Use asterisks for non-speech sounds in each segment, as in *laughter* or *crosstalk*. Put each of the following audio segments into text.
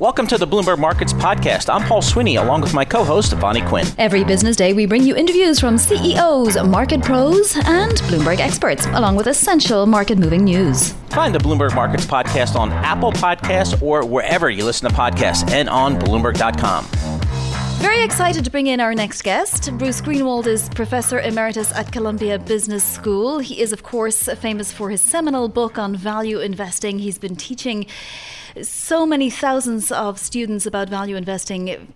Welcome to the Bloomberg Markets Podcast. I'm Paul Sweeney along with my co host, Vonnie Quinn. Every business day, we bring you interviews from CEOs, market pros, and Bloomberg experts, along with essential market moving news. Find the Bloomberg Markets Podcast on Apple Podcasts or wherever you listen to podcasts and on Bloomberg.com. Very excited to bring in our next guest. Bruce Greenwald is Professor Emeritus at Columbia Business School. He is, of course, famous for his seminal book on value investing. He's been teaching so many thousands of students about value investing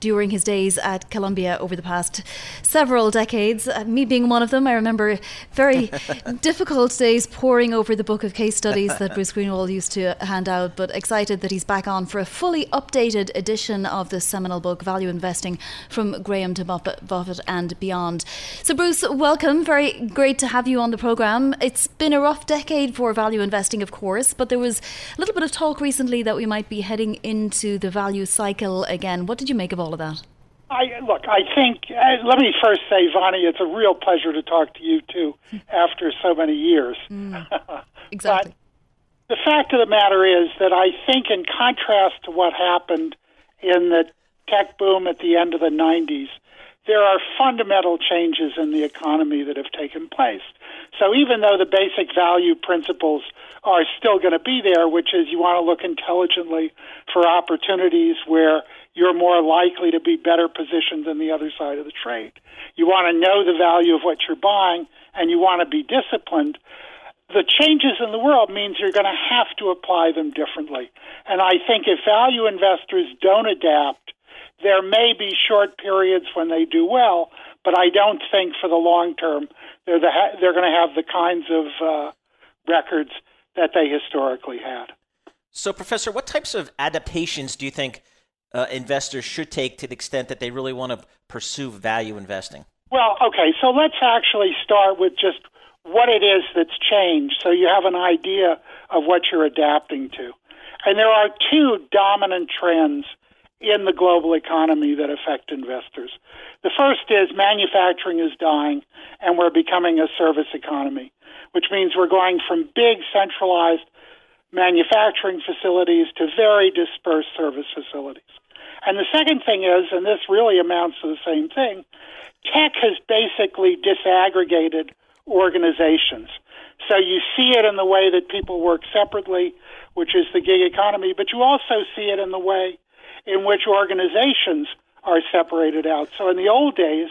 during his days at Columbia over the past several decades. Uh, me being one of them, I remember very *laughs* difficult days poring over the book of case studies that Bruce *laughs* Greenwald used to hand out, but excited that he's back on for a fully updated edition of the seminal book, Value Investing from Graham to Buffett and Beyond. So, Bruce, welcome. Very great to have you on the program. It's been a rough decade for value investing, of course, but there was a little bit of talk recently recently that we might be heading into the value cycle again. What did you make of all of that? I look. I think. Uh, let me first say, Vonnie, it's a real pleasure to talk to you too *laughs* after so many years. Mm, *laughs* exactly. the fact of the matter is that I think, in contrast to what happened in the tech boom at the end of the '90s, there are fundamental changes in the economy that have taken place. So even though the basic value principles are still going to be there, which is you want to look intelligently for opportunities where you're more likely to be better positioned than the other side of the trade. You want to know the value of what you're buying and you want to be disciplined. The changes in the world means you're going to have to apply them differently. And I think if value investors don't adapt, there may be short periods when they do well, but I don't think for the long term they're the ha- they're going to have the kinds of uh, records that they historically had. So, Professor, what types of adaptations do you think uh, investors should take to the extent that they really want to pursue value investing? Well, okay, so let's actually start with just what it is that's changed so you have an idea of what you're adapting to. And there are two dominant trends in the global economy that affect investors. The first is manufacturing is dying and we're becoming a service economy which means we're going from big centralized manufacturing facilities to very dispersed service facilities. And the second thing is, and this really amounts to the same thing, tech has basically disaggregated organizations. So you see it in the way that people work separately, which is the gig economy, but you also see it in the way in which organizations are separated out. So in the old days,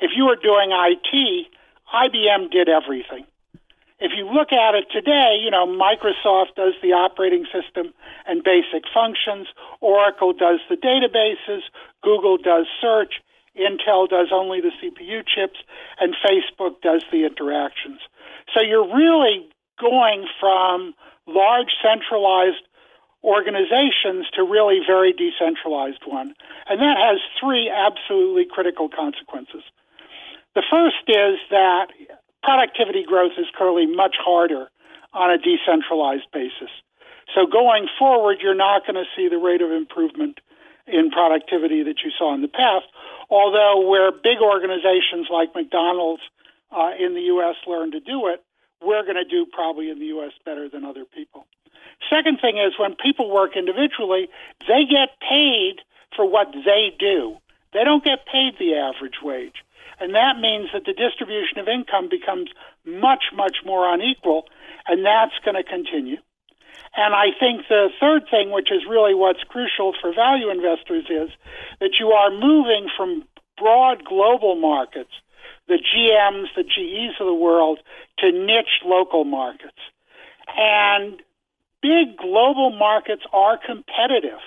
if you were doing IT, IBM did everything if you look at it today, you know, Microsoft does the operating system and basic functions, Oracle does the databases, Google does search, Intel does only the CPU chips, and Facebook does the interactions. So you're really going from large centralized organizations to really very decentralized one. And that has three absolutely critical consequences. The first is that productivity growth is clearly much harder on a decentralized basis. So going forward, you're not going to see the rate of improvement in productivity that you saw in the past. Although where big organizations like McDonald's uh, in the U.S. learn to do it, we're going to do probably in the U.S. better than other people. Second thing is when people work individually, they get paid for what they do. They don't get paid the average wage. And that means that the distribution of income becomes much, much more unequal, and that's going to continue. And I think the third thing, which is really what's crucial for value investors, is that you are moving from broad global markets, the GMs, the GEs of the world, to niche local markets. And big global markets are competitive.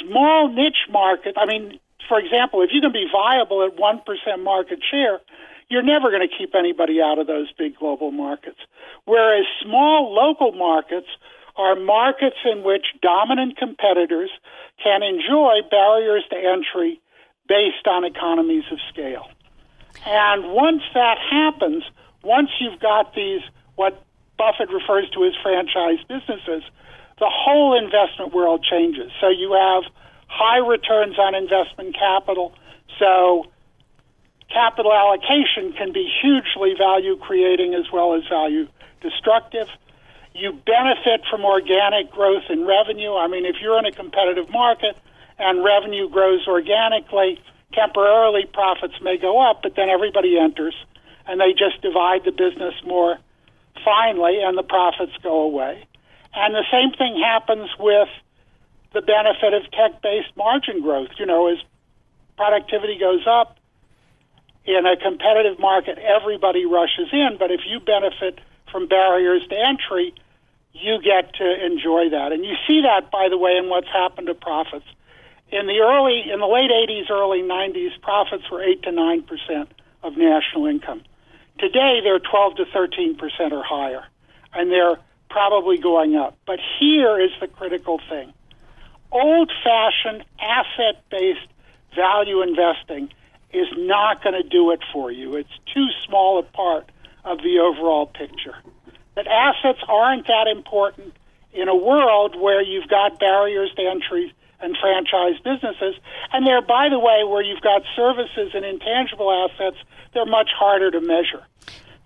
Small niche markets, I mean, for example, if you can be viable at 1% market share, you're never going to keep anybody out of those big global markets. Whereas small local markets are markets in which dominant competitors can enjoy barriers to entry based on economies of scale. And once that happens, once you've got these, what Buffett refers to as franchise businesses, the whole investment world changes. So you have high returns on investment capital. So capital allocation can be hugely value creating as well as value destructive. You benefit from organic growth in revenue. I mean, if you're in a competitive market and revenue grows organically, temporarily profits may go up, but then everybody enters and they just divide the business more finely and the profits go away. And the same thing happens with the benefit of tech based margin growth. You know, as productivity goes up in a competitive market, everybody rushes in, but if you benefit from barriers to entry, you get to enjoy that. And you see that, by the way, in what's happened to profits. In the early, in the late 80s, early 90s, profits were 8 to 9 percent of national income. Today, they're 12 to 13 percent or higher, and they're probably going up. But here is the critical thing old fashioned asset based value investing is not going to do it for you. It's too small a part of the overall picture. That assets aren't that important in a world where you've got barriers to entry and franchise businesses. And there, by the way, where you've got services and intangible assets, they're much harder to measure.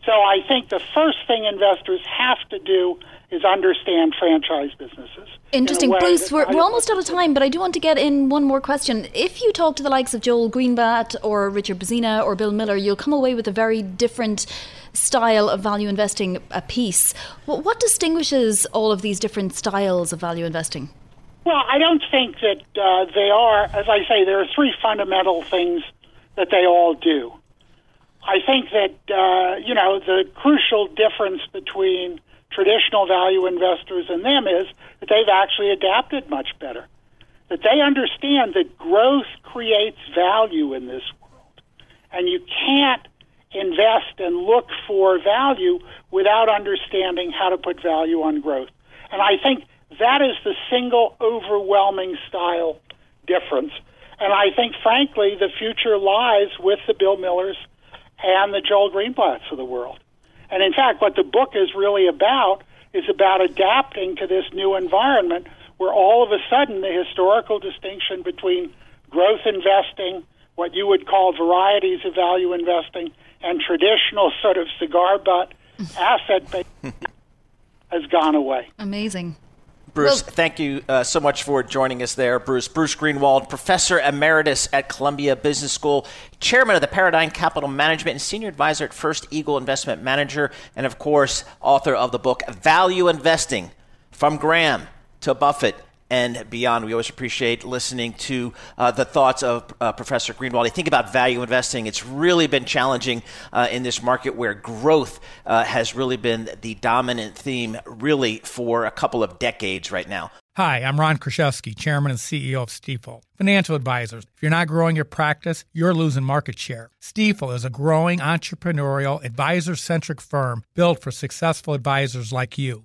So I think the first thing investors have to do is understand franchise businesses. Interesting. In Bruce, we're, we're almost out of time, but I do want to get in one more question. If you talk to the likes of Joel Greenblatt or Richard Pzena or Bill Miller, you'll come away with a very different style of value investing a piece. What, what distinguishes all of these different styles of value investing? Well, I don't think that uh, they are, as I say, there are three fundamental things that they all do. I think that, uh, you know, the crucial difference between traditional value investors and them is that they've actually adapted much better. That they understand that growth creates value in this world. And you can't invest and look for value without understanding how to put value on growth. And I think that is the single overwhelming style difference. And I think, frankly, the future lies with the Bill Millers and the Joel Greenblatts of the world. And in fact, what the book is really about is about adapting to this new environment where all of a sudden the historical distinction between growth investing, what you would call varieties of value investing, and traditional sort of cigar butt *laughs* asset base has gone away. Amazing. Bruce, well, thank you uh, so much for joining us there. Bruce, Bruce Greenwald, Professor Emeritus at Columbia Business School, Chairman of the Paradigm Capital Management, and Senior Advisor at First Eagle Investment Manager, and of course, author of the book Value Investing From Graham to Buffett and beyond. We always appreciate listening to uh, the thoughts of uh, Professor Greenwald. I think about value investing. It's really been challenging uh, in this market where growth uh, has really been the dominant theme, really, for a couple of decades right now. Hi, I'm Ron Kruszewski, Chairman and CEO of Stifel. Financial advisors, if you're not growing your practice, you're losing market share. Stifel is a growing entrepreneurial, advisor centric firm built for successful advisors like you.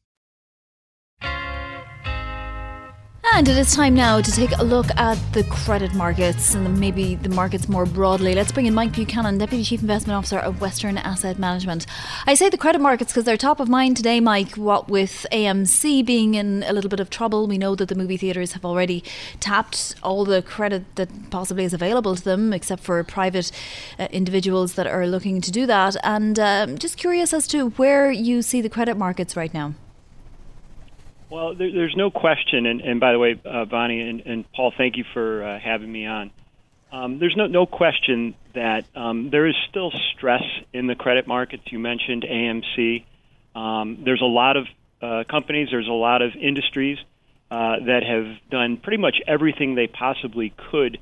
And it is time now to take a look at the credit markets and maybe the markets more broadly. Let's bring in Mike Buchanan, Deputy Chief Investment Officer of Western Asset Management. I say the credit markets because they're top of mind today, Mike. What with AMC being in a little bit of trouble, we know that the movie theatres have already tapped all the credit that possibly is available to them, except for private uh, individuals that are looking to do that. And um, just curious as to where you see the credit markets right now. Well, there, there's no question, and, and by the way, uh, Vonnie and, and Paul, thank you for uh, having me on. Um, there's no, no question that um, there is still stress in the credit markets. You mentioned AMC. Um, there's a lot of uh, companies, there's a lot of industries uh, that have done pretty much everything they possibly could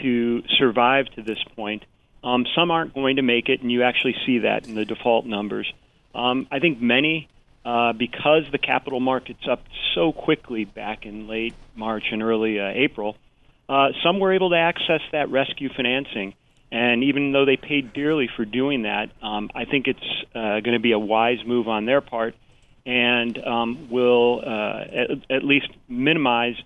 to survive to this point. Um, some aren't going to make it, and you actually see that in the default numbers. Um, I think many uh, because the capital markets up so quickly back in late March and early uh, April, uh, some were able to access that rescue financing. And even though they paid dearly for doing that, um, I think it's uh, going to be a wise move on their part and um, will uh, at, at least minimize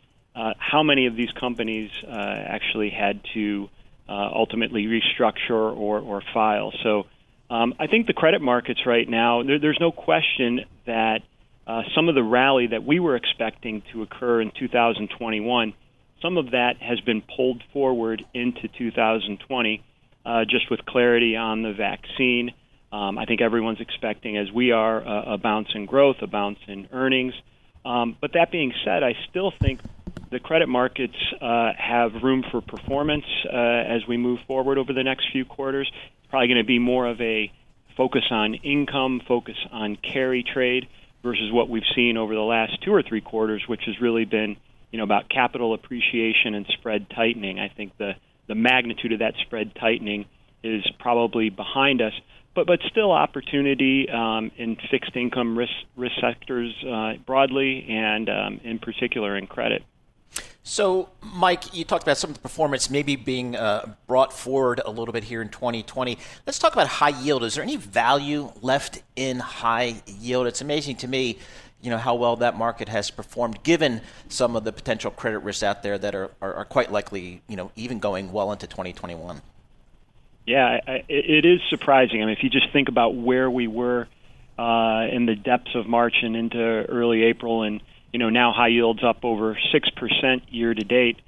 how many of these companies actually had to ultimately restructure or, or file. So um, I think the credit markets right now, there, there's no question that uh, some of the rally that we were expecting to occur in 2021, some of that has been pulled forward into 2020, uh, just with clarity on the vaccine. Um, I think everyone's expecting, as we are, a, a bounce in growth, a bounce in earnings. Um, but that being said, I still think the credit markets uh, have room for performance uh, as we move forward over the next few quarters probably going to be more of a focus on income, focus on carry trade versus what we've seen over the last two or three quarters, which has really been you know about capital appreciation and spread tightening. I think the the magnitude of that spread tightening is probably behind us, but but still opportunity um, in fixed income risk risk sectors uh, broadly and um, in particular in credit. So, Mike, you talked about some of the performance maybe being uh, brought forward a little bit here in 2020. Let's talk about high yield. Is there any value left in high yield? It's amazing to me, you know, how well that market has performed, given some of the potential credit risks out there that are, are, are quite likely, you know, even going well into 2021. Yeah, I, it is surprising. I mean, if you just think about where we were uh, in the depths of March and into early April and – you know, now high yields up over 6% year to date.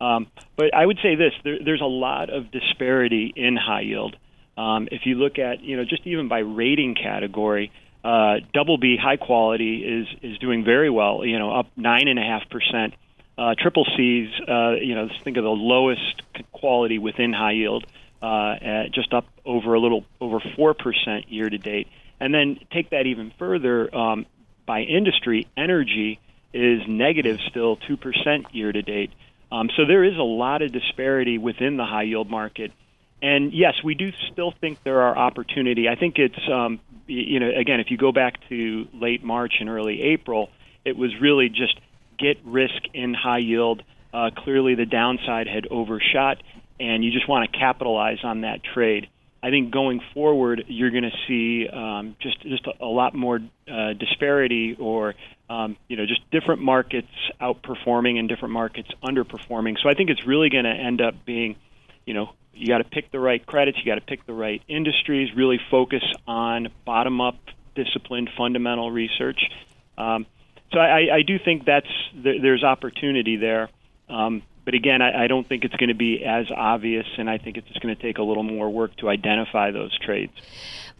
Um, but I would say this there, there's a lot of disparity in high yield. Um, if you look at, you know, just even by rating category, uh, double B high quality is is doing very well. You know, up nine and a half percent. Uh, triple C's, uh, you know, think of the lowest quality within high yield, uh, just up over a little over four percent year to date. And then take that even further um, by industry, energy is negative still 2% year to date. Um, so there is a lot of disparity within the high yield market. And yes, we do still think there are opportunity. I think it's, um, you know, again, if you go back to late March and early April, it was really just get risk in high yield. Uh, clearly, the downside had overshot, and you just want to capitalize on that trade. I think going forward, you're going to see um, just just a, lot more uh, disparity, or um, you know, just different markets outperforming and different markets underperforming. So I think it's really going to end up being, you know, you got to pick the right credits, you got to pick the right industries, really focus on bottom-up, disciplined, fundamental research. Um, so I, I do think that's there's opportunity there. Um, but again, I, I don't think it's going to be as obvious, and I think it's just going to take a little more work to identify those trades.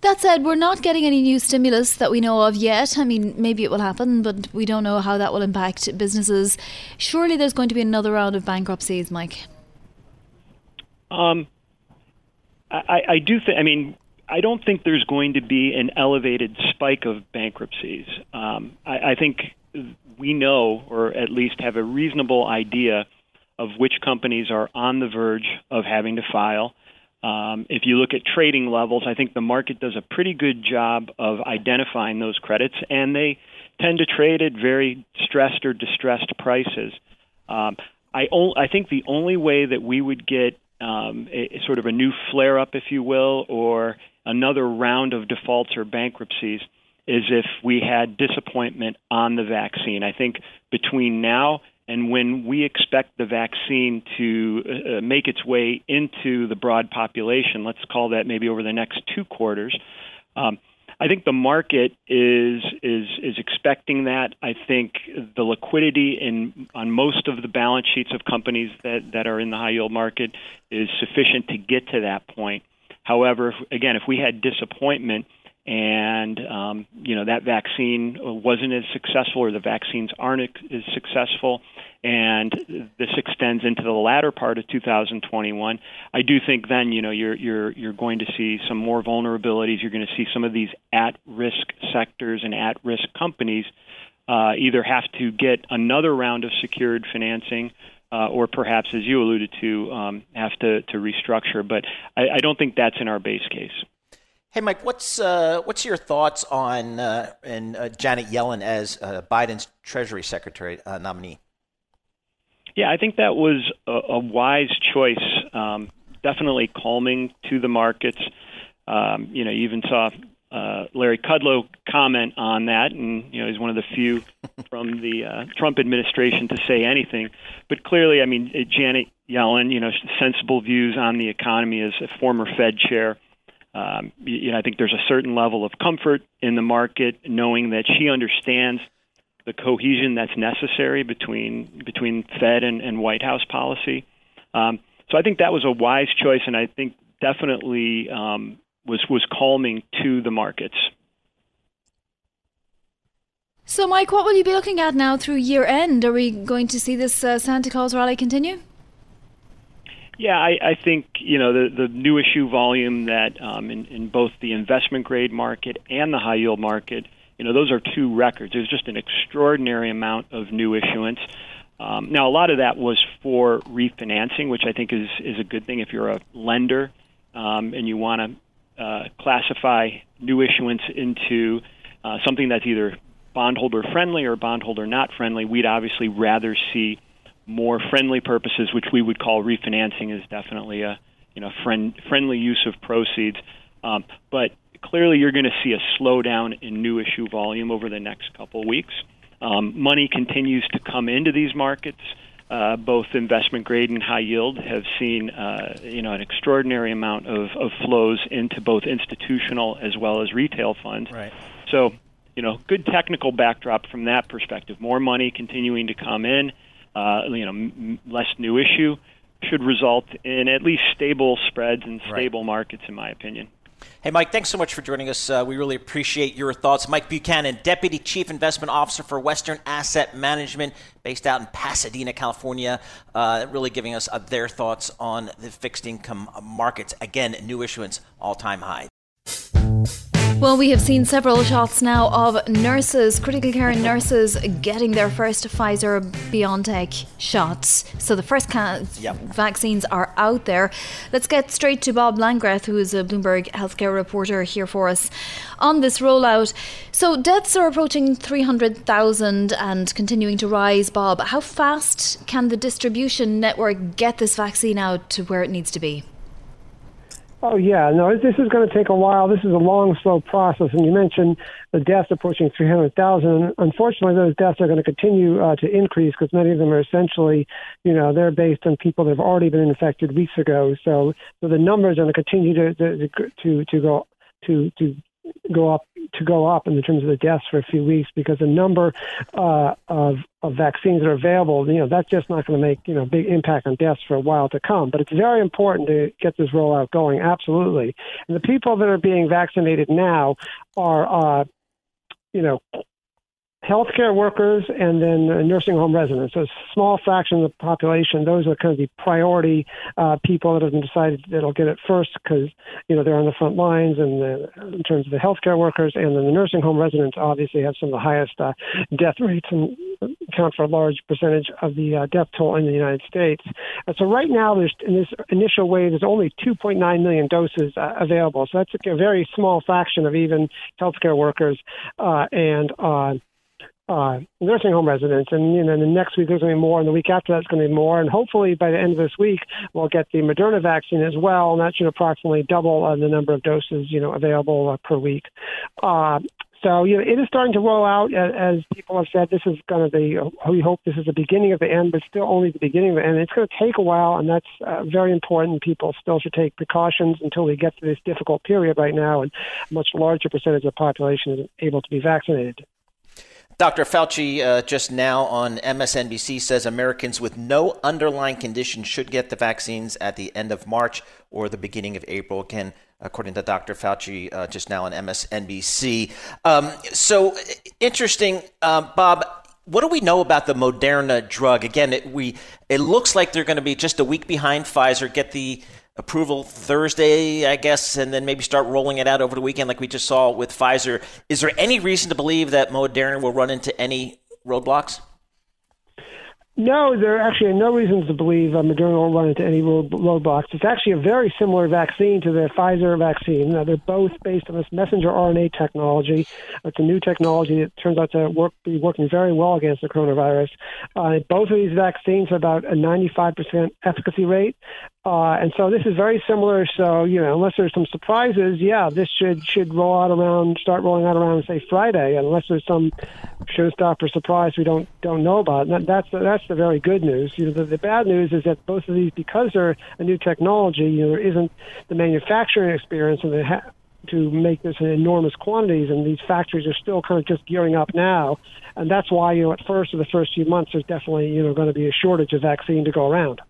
That said, we're not getting any new stimulus that we know of yet. I mean, maybe it will happen, but we don't know how that will impact businesses. Surely there's going to be another round of bankruptcies, Mike. Um, I, I do think. I mean, I don't think there's going to be an elevated spike of bankruptcies. Um, I, I think we know, or at least have a reasonable idea of which companies are on the verge of having to file. Um, if you look at trading levels, I think the market does a pretty good job of identifying those credits, and they tend to trade at very stressed or distressed prices. Um, I, o- I think the only way that we would get um, a, sort of a new flare up, if you will, or another round of defaults or bankruptcies is if we had disappointment on the vaccine. I think between now And when we expect the vaccine to uh, make its way into the broad population, let's call that maybe over the next two quarters, um, I think the market is is is expecting that. I think the liquidity in on most of the balance sheets of companies that that are in the high yield market is sufficient to get to that point. However, again, if we had disappointment and um, you know that vaccine wasn't as successful or the vaccines aren't as successful and this extends into the latter part of 2021 i do think then you know you're you're you're going to see some more vulnerabilities you're going to see some of these at risk sectors and at risk companies uh, either have to get another round of secured financing uh, or perhaps, as you alluded to, um, have to, to restructure. But I, I don't think that's in our base case. Hey, Mike, what's uh, what's your thoughts on uh, and uh, Janet Yellen as uh, Biden's Treasury Secretary uh, nominee? Yeah, I think that was a, a wise choice. Um, definitely calming to the markets. Um, you know, you even saw uh, Larry Kudlow comment on that, and you know he's one of the few *laughs* from the Trump administration to say anything. But clearly, I mean, Janet Yellen, you know, sensible views on the economy as a former Fed chair um, you know, I think there's a certain level of comfort in the market knowing that she understands the cohesion that's necessary between between Fed and, and White House policy. Um, so I think that was a wise choice, and I think definitely um, was was calming to the markets. So, Mike, what will you be looking at now through year end? Are we going to see this uh, Santa Claus rally continue? Yeah, I, I think you know the the new issue volume that um, in, in both the investment grade market and the high yield market, you know, those are two records. There's just an extraordinary amount of new issuance. Um, now, a lot of that was for refinancing, which I think is is a good thing if you're a lender um, and you want to uh, classify new issuance into uh, something that's either bondholder friendly or bondholder not friendly. We'd obviously rather see more friendly purposes, which we would call refinancing, is definitely a you know friend, friendly use of proceeds. Um, but clearly, you're going to see a slowdown in new issue volume over the next couple of weeks. Um, money continues to come into these markets. Uh, both investment grade and high yield have seen uh, you know an extraordinary amount of, of flows into both institutional as well as retail funds. Right. So you know good technical backdrop from that perspective. More money continuing to come in uh, you know, m- less new issue should result in at least stable spreads and stable right. markets, in my opinion. Hey, Mike, thanks so much for joining us. Uh, we really appreciate your thoughts. Mike Buchanan, Deputy Chief Investment Officer for Western Asset Management, based out in Pasadena, California, uh, really giving us uh, their thoughts on the fixed income markets. Again, new issuance, all time high. Well, we have seen several shots now of nurses, critical care nurses, getting their first Pfizer BioNTech shots. So the first yep. vaccines are out there. Let's get straight to Bob Langreth, who is a Bloomberg healthcare reporter here for us on this rollout. So deaths are approaching 300,000 and continuing to rise. Bob, how fast can the distribution network get this vaccine out to where it needs to be? Oh yeah, no, this is going to take a while. This is a long, slow process. And you mentioned the deaths approaching 300,000. Unfortunately, those deaths are going to continue uh, to increase because many of them are essentially, you know, they're based on people that have already been infected weeks ago. So, so the numbers are going to continue to to to, to go to to go up to go up in terms of the deaths for a few weeks because the number uh, of of vaccines that are available, you know, that's just not going to make you know big impact on deaths for a while to come. But it's very important to get this rollout going, absolutely. And the people that are being vaccinated now are, uh, you know, healthcare workers and then nursing home residents. So a small fraction of the population. Those are kind of the priority uh, people that have been decided that'll get it first because you know they're on the front lines and in terms of the healthcare workers and then the nursing home residents obviously have some of the highest uh, death rates and account for a large percentage of the uh, death toll in the United States. And so right now, there's in this initial wave, there's only 2.9 million doses uh, available. So that's a very small fraction of even healthcare workers uh, and uh, uh, nursing home residents. And you know, the next week there's going to be more, and the week after that's going to be more. And hopefully by the end of this week we'll get the Moderna vaccine as well, and that should approximately double uh, the number of doses you know available uh, per week. Uh, So you know, it is starting to roll out. As people have said, this is going to be. We hope this is the beginning of the end, but still only the beginning of the end. It's going to take a while, and that's uh, very important. People still should take precautions until we get to this difficult period right now, and a much larger percentage of the population is able to be vaccinated. Dr. Fauci uh, just now on MSNBC says Americans with no underlying condition should get the vaccines at the end of March or the beginning of April. Again, according to Dr. Fauci uh, just now on MSNBC. Um, so interesting, uh, Bob. What do we know about the Moderna drug? Again, it, we it looks like they're going to be just a week behind Pfizer. Get the approval Thursday, I guess, and then maybe start rolling it out over the weekend like we just saw with Pfizer. Is there any reason to believe that Moderna will run into any roadblocks? No, there are actually no reasons to believe uh, Moderna will run into any roadblocks. It's actually a very similar vaccine to the Pfizer vaccine. Now, they're both based on this messenger RNA technology. It's a new technology that turns out to work, be working very well against the coronavirus. Uh, both of these vaccines have about a 95% efficacy rate. Uh, and so this is very similar. So you know, unless there's some surprises, yeah, this should should roll out around, start rolling out around say Friday. Unless there's some showstopper surprise we don't don't know about. And that, that's the, that's the very good news. You know, the, the bad news is that both of these, because they're a new technology, you know, there isn't the manufacturing experience and the ha- to make this in enormous quantities, and these factories are still kind of just gearing up now, and that's why you know at first, or the first few months, there's definitely you know going to be a shortage of vaccine to go around.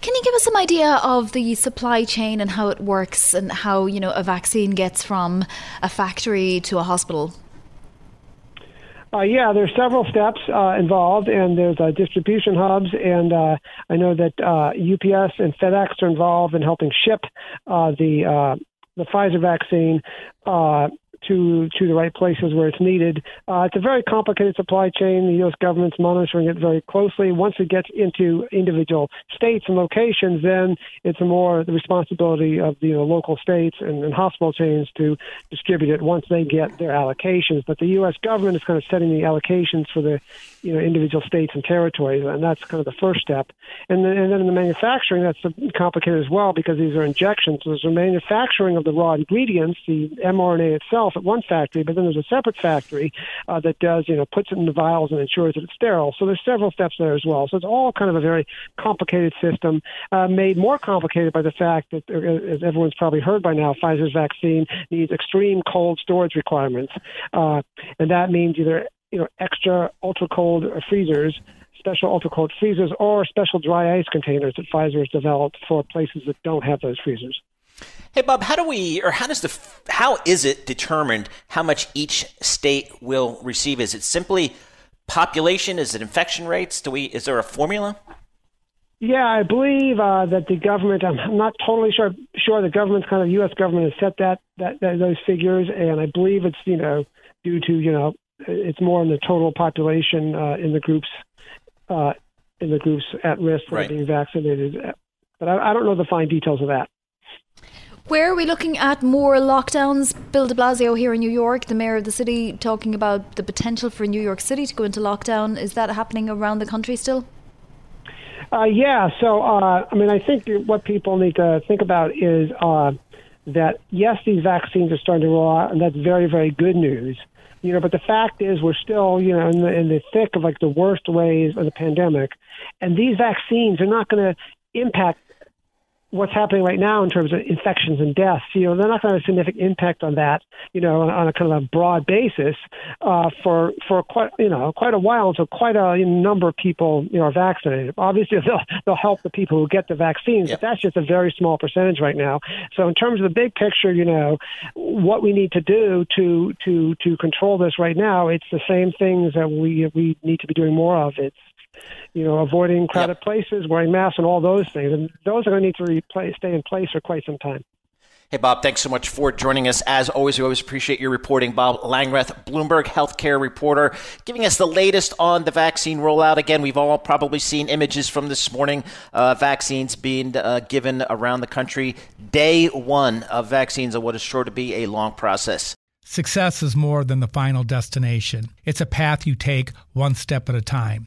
Can you give us some idea of the supply chain and how it works and how, you know, a vaccine gets from a factory to a hospital? Uh, yeah, there's several steps uh, involved, and there's uh, distribution hubs, and uh, I know that UPS uh, and FedEx are involved in helping ship uh, the the Pfizer vaccine to to the right places where it's needed. Uh, it's a very complicated supply chain. The U.S. government's monitoring it very closely. Once it gets into individual states and locations, then it's more the responsibility of the you know, local states and, and hospital chains to distribute it once they get their allocations. But the U.S. government is kind of setting the allocations for the you know individual states and territories, and that's kind of the first step. And then, and then in the manufacturing, that's complicated as well because these are injections. So there's a manufacturing of the raw ingredients, the mRNA itself, at one factory, but then there's a separate factory uh, that does you know puts it in the vials and ensures that it's sterile. So there's several steps there as well. So it's all kind of a very complicated system, uh, made more complicated by the fact that, uh, as everyone's probably heard by now, Pfizer's vaccine needs extreme cold storage requirements, uh, and that means either you know extra ultra cold freezers special ultra cold freezers or special dry ice containers that Pfizer has developed for places that don't have those freezers. Hey Bob, how do we or how does the how is it determined how much each state will receive? Is it simply population? Is it infection rates? Do we is there a formula? Yeah, I believe uh, that the government. I'm not totally sure. Sure, the government's kind of U.S. government has set that, that, that those figures, and I believe it's you know due to you know it's more on the total population uh, in the groups uh, in the groups at risk for right. being vaccinated. But I, I, don't know the fine details of that. Where are we looking at more lockdowns? Bill de Blasio here in New York, the mayor of the city, talking about the potential for New York City to go into lockdown. Is that happening around the country still? Uh, yeah. So, uh, I mean, I think what people need to think about is uh, that yes, these vaccines are starting to roll out, and that's very, very good news you know, but the fact is we're still, you know, in the, in the thick of like the worst waves of the pandemic, and these vaccines are not going to impact what's happening right now in terms of infections and deaths, you know, they're not going to have a significant impact on that, you know, on, on a kind of a broad basis uh, for for quite you know quite a while until quite a number of people you know are vaccinated. Obviously, *laughs* they'll they'll help the people who get the vaccines, yep. but that's just a very small percentage right now. So in terms of the big picture, you know, what we need to do to to to control this right now, it's the same things that we we need to be doing more of. It's you know, avoiding crowded yep. places, wearing masks, and all those things. And those are going to need to replace, stay in place for quite some time. Hey, Bob, thanks so much for joining us. As always, we always appreciate your reporting. Bob Langreth, Bloomberg healthcare reporter, giving us the latest on the vaccine rollout. Again, we've all probably seen images from this morning, uh, vaccines being uh, given around the country. Day one of vaccines of what is sure to be a long process. Success is more than the final destination. It's a path you take one step at a time.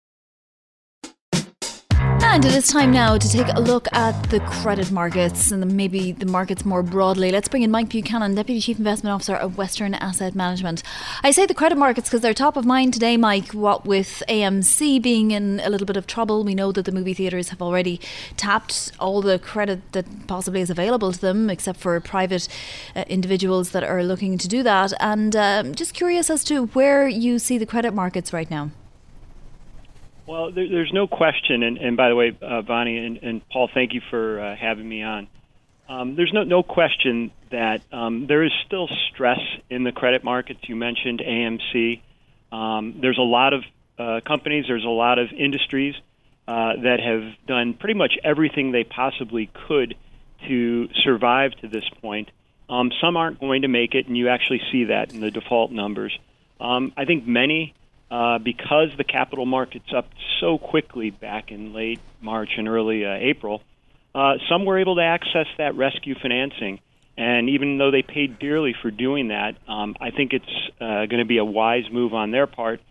And it is time now to take a look at the credit markets and maybe the markets more broadly. Let's bring in Mike Buchanan, Deputy Chief Investment Officer of Western Asset Management. I say the credit markets because they're top of mind today, Mike. What with AMC being in a little bit of trouble, we know that the movie theatres have already tapped all the credit that possibly is available to them, except for private uh, individuals that are looking to do that. And um, just curious as to where you see the credit markets right now. Well, there, there's no question, and, and by the way, uh, Vonnie and, and, Paul, thank you for uh, having me on. Um, there's no, no question that um, there is still stress in the credit markets. You mentioned AMC. Um, there's a lot of uh, companies, there's a lot of industries uh, that have done pretty much everything they possibly could to survive to this point. Um, some aren't going to make it, and you actually see that in the default numbers. Um, I think many uh, because the capital markets up so quickly back in late March and early uh, April, uh, some were able to access that rescue financing. And even though they paid dearly for doing that, um, I think it's uh, going to be a wise move on their part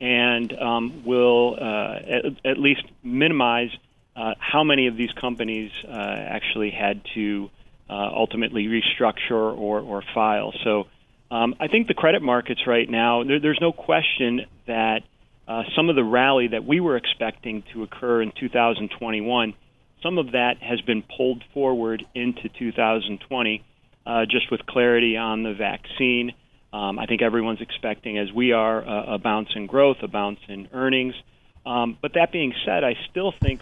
and um, will uh, at, at least minimize uh, how many of these companies uh, actually had to uh, ultimately restructure or, or file. So um, I think the credit markets right now, there, there's no question that uh, some of the rally that we were expecting to occur in 2021, some of that has been pulled forward into 2020, uh, just with clarity on the vaccine. Um, I think everyone's expecting, as we are, a, a bounce in growth, a bounce in earnings. Um, but that being said, I still think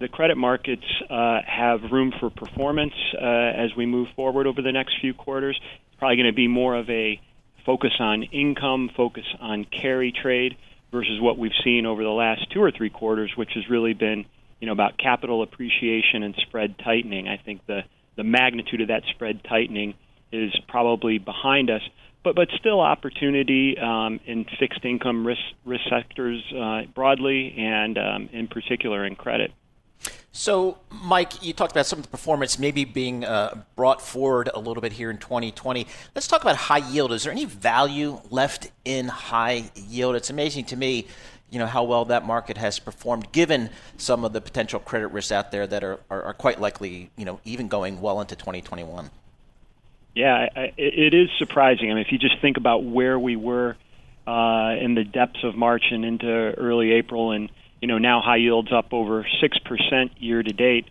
the credit markets uh, have room for performance uh, as we move forward over the next few quarters probably going to be more of a focus on income, focus on carry trade versus what we've seen over the last two or three quarters, which has really been you know about capital appreciation and spread tightening. I think the the magnitude of that spread tightening is probably behind us, but but still opportunity um, in fixed income risk risk sectors uh, broadly and um, in particular in credit. So, Mike, you talked about some of the performance maybe being uh, brought forward a little bit here in 2020. Let's talk about high yield. Is there any value left in high yield? It's amazing to me, you know, how well that market has performed, given some of the potential credit risks out there that are, are, are quite likely, you know, even going well into 2021. Yeah, I, it is surprising. I mean, if you just think about where we were uh, in the depths of March and into early April and you know now high yields up over six percent year to date.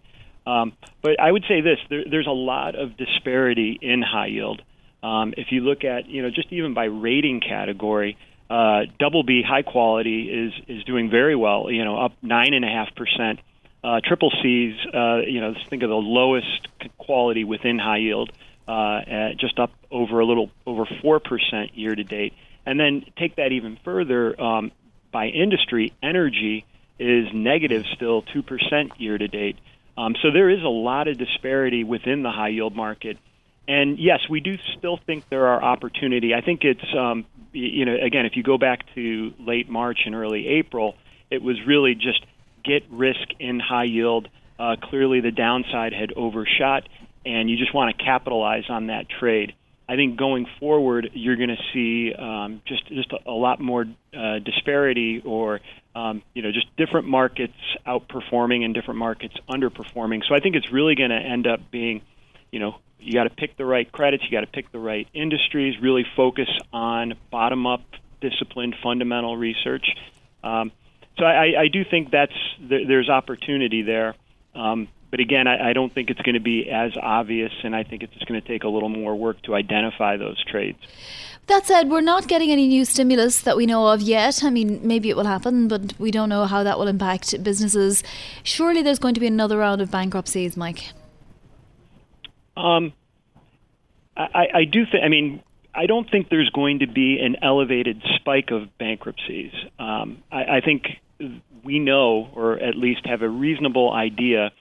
Um, but I would say this: there, there's a lot of disparity in high yield. Um, if you look at you know just even by rating category, uh, double B high quality is is doing very well. You know, up nine and a half percent. Uh, triple C's, uh, you know, think of the lowest quality within high yield, uh, just up over a little over four percent year to date. And then take that even further um, by industry, energy is negative still 2% year to date. Um, so there is a lot of disparity within the high yield market. And yes, we do still think there are opportunity. I think it's, um, you know, again, if you go back to late March and early April, it was really just get risk in high yield. Uh, clearly, the downside had overshot, and you just want to capitalize on that trade. I think going forward, you're going to see um, just just a, lot more uh, disparity, or um, you know, just different markets outperforming and different markets underperforming. So I think it's really going to end up being, you know, you got to pick the right credits, you got to pick the right industries, really focus on bottom-up, disciplined, fundamental research. Um, so I, I do think that's there's opportunity there. Um, but again, I, I don't think it's going to be as obvious, and I think it's just going to take a little more work to identify those trades. That said, we're not getting any new stimulus that we know of yet. I mean, maybe it will happen, but we don't know how that will impact businesses. Surely there's going to be another round of bankruptcies, Mike. Um, I, I do think. I mean, I don't think there's going to be an elevated spike of bankruptcies. Um, I, I think we know, or at least have a reasonable idea,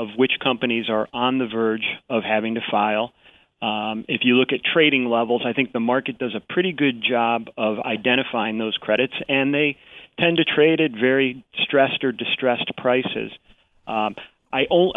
of which companies are on the verge of having to file. Um, if you look at trading levels, I think the market does a pretty good job of identifying those credits, and they tend to trade at very stressed or distressed prices. Um,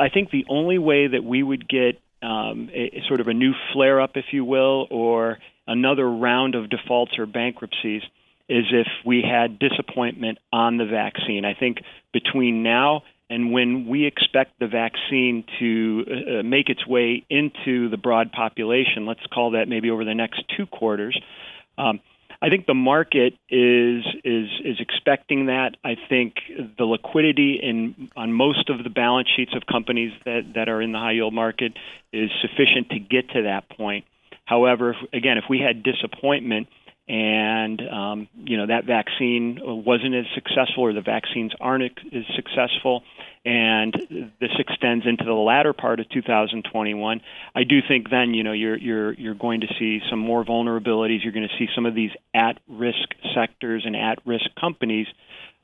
think the only way that we would get um, a sort of a new flare up, if you will, or another round of defaults or bankruptcies is if we had disappointment on the vaccine. I think between now and when we expect the vaccine to uh, uh, make its way into the broad population, let's call that maybe over the next two quarters, um, I think the market is is is expecting that. I think the liquidity in on most of the balance sheets of companies that that are in the high yield market is sufficient to get to that point. However, again, if we had disappointment and um, you know that vaccine wasn't as successful or the vaccines aren't as successful and this extends into the latter part of 2021 I do think then you know you're you're you're going to see some more vulnerabilities you're going to see some of these at risk sectors and at risk companies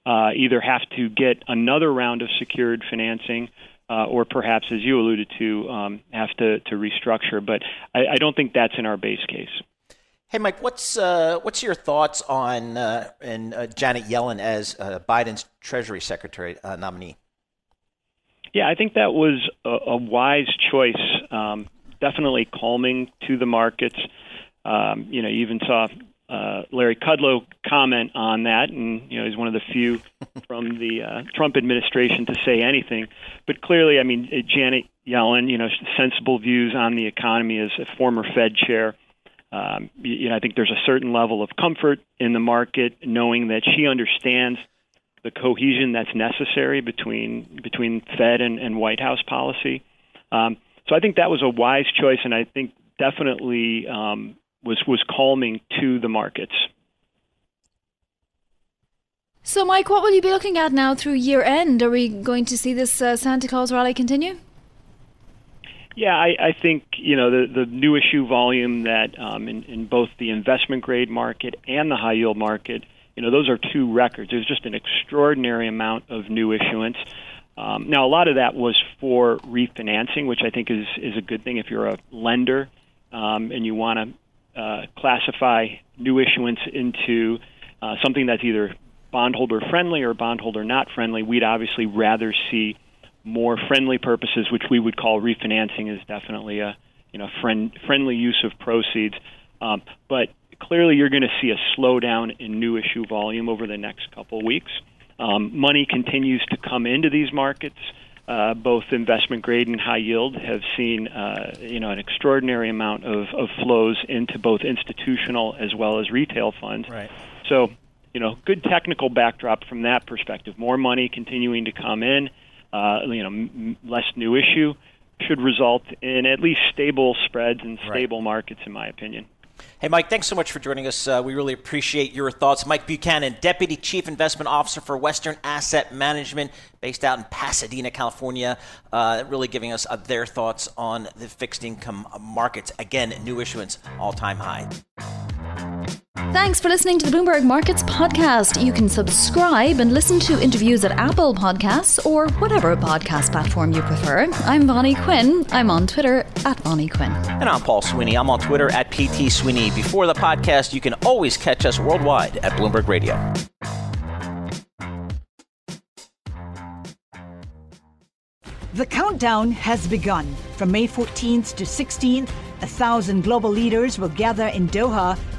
uh, either have to get another round of secured financing uh, or perhaps, as you alluded to, um, have to, to restructure. But I, I don't think that's in our base case. Hey, Mike, what's uh, what's your thoughts on uh, and uh, Janet Yellen as uh, Biden's Treasury Secretary uh, nominee? Yeah, I think that was a, a wise choice. Um, definitely calming to the markets. Um, you know, you even saw uh, Larry Kudlow comment on that, and you know he's one of the few *laughs* from the uh, Trump administration to say anything. But clearly, I mean, Janet Yellen, you know, sensible views on the economy as a former Fed chair um, you know, I think there's a certain level of comfort in the market knowing that she understands the cohesion that's necessary between between Fed and, and White House policy. Um, so I think that was a wise choice, and I think definitely um, was was calming to the markets. So, Mike, what will you be looking at now through year end? Are we going to see this uh, Santa Claus rally continue? Yeah, I, I think you know the the new issue volume that um, in, in both the investment grade market and the high yield market, you know, those are two records. There's just an extraordinary amount of new issuance. Um, now, a lot of that was for refinancing, which I think is is a good thing if you're a lender um, and you want to uh, classify new issuance into uh, something that's either bondholder friendly or bondholder not friendly. We'd obviously rather see more friendly purposes, which we would call refinancing, is definitely a you know friend, friendly use of proceeds. Um, but clearly, you're going to see a slowdown in new issue volume over the next couple of weeks. Um, money continues to come into these markets. Uh, both investment grade and high yield have seen uh, you know an extraordinary amount of, of flows into both institutional as well as retail funds. Right. So you know good technical backdrop from that perspective. More money continuing to come in uh, you know, m- less new issue should result in at least stable spreads and stable right. markets, in my opinion. Hey, Mike, thanks so much for joining us. Uh, we really appreciate your thoughts. Mike Buchanan, Deputy Chief Investment Officer for Western Asset Management, based out in Pasadena, California, uh, really giving us uh, their thoughts on the fixed income markets. Again, new issuance, all time high. Thanks for listening to the Bloomberg Markets podcast. You can subscribe and listen to interviews at Apple Podcasts or whatever podcast platform you prefer. I'm Vonnie Quinn. I'm on Twitter at Vonnie Quinn. And I'm Paul Sweeney. I'm on Twitter at PT Sweeney. Before the podcast, you can always catch us worldwide at Bloomberg Radio. The countdown has begun. From May 14th to 16th, a thousand global leaders will gather in Doha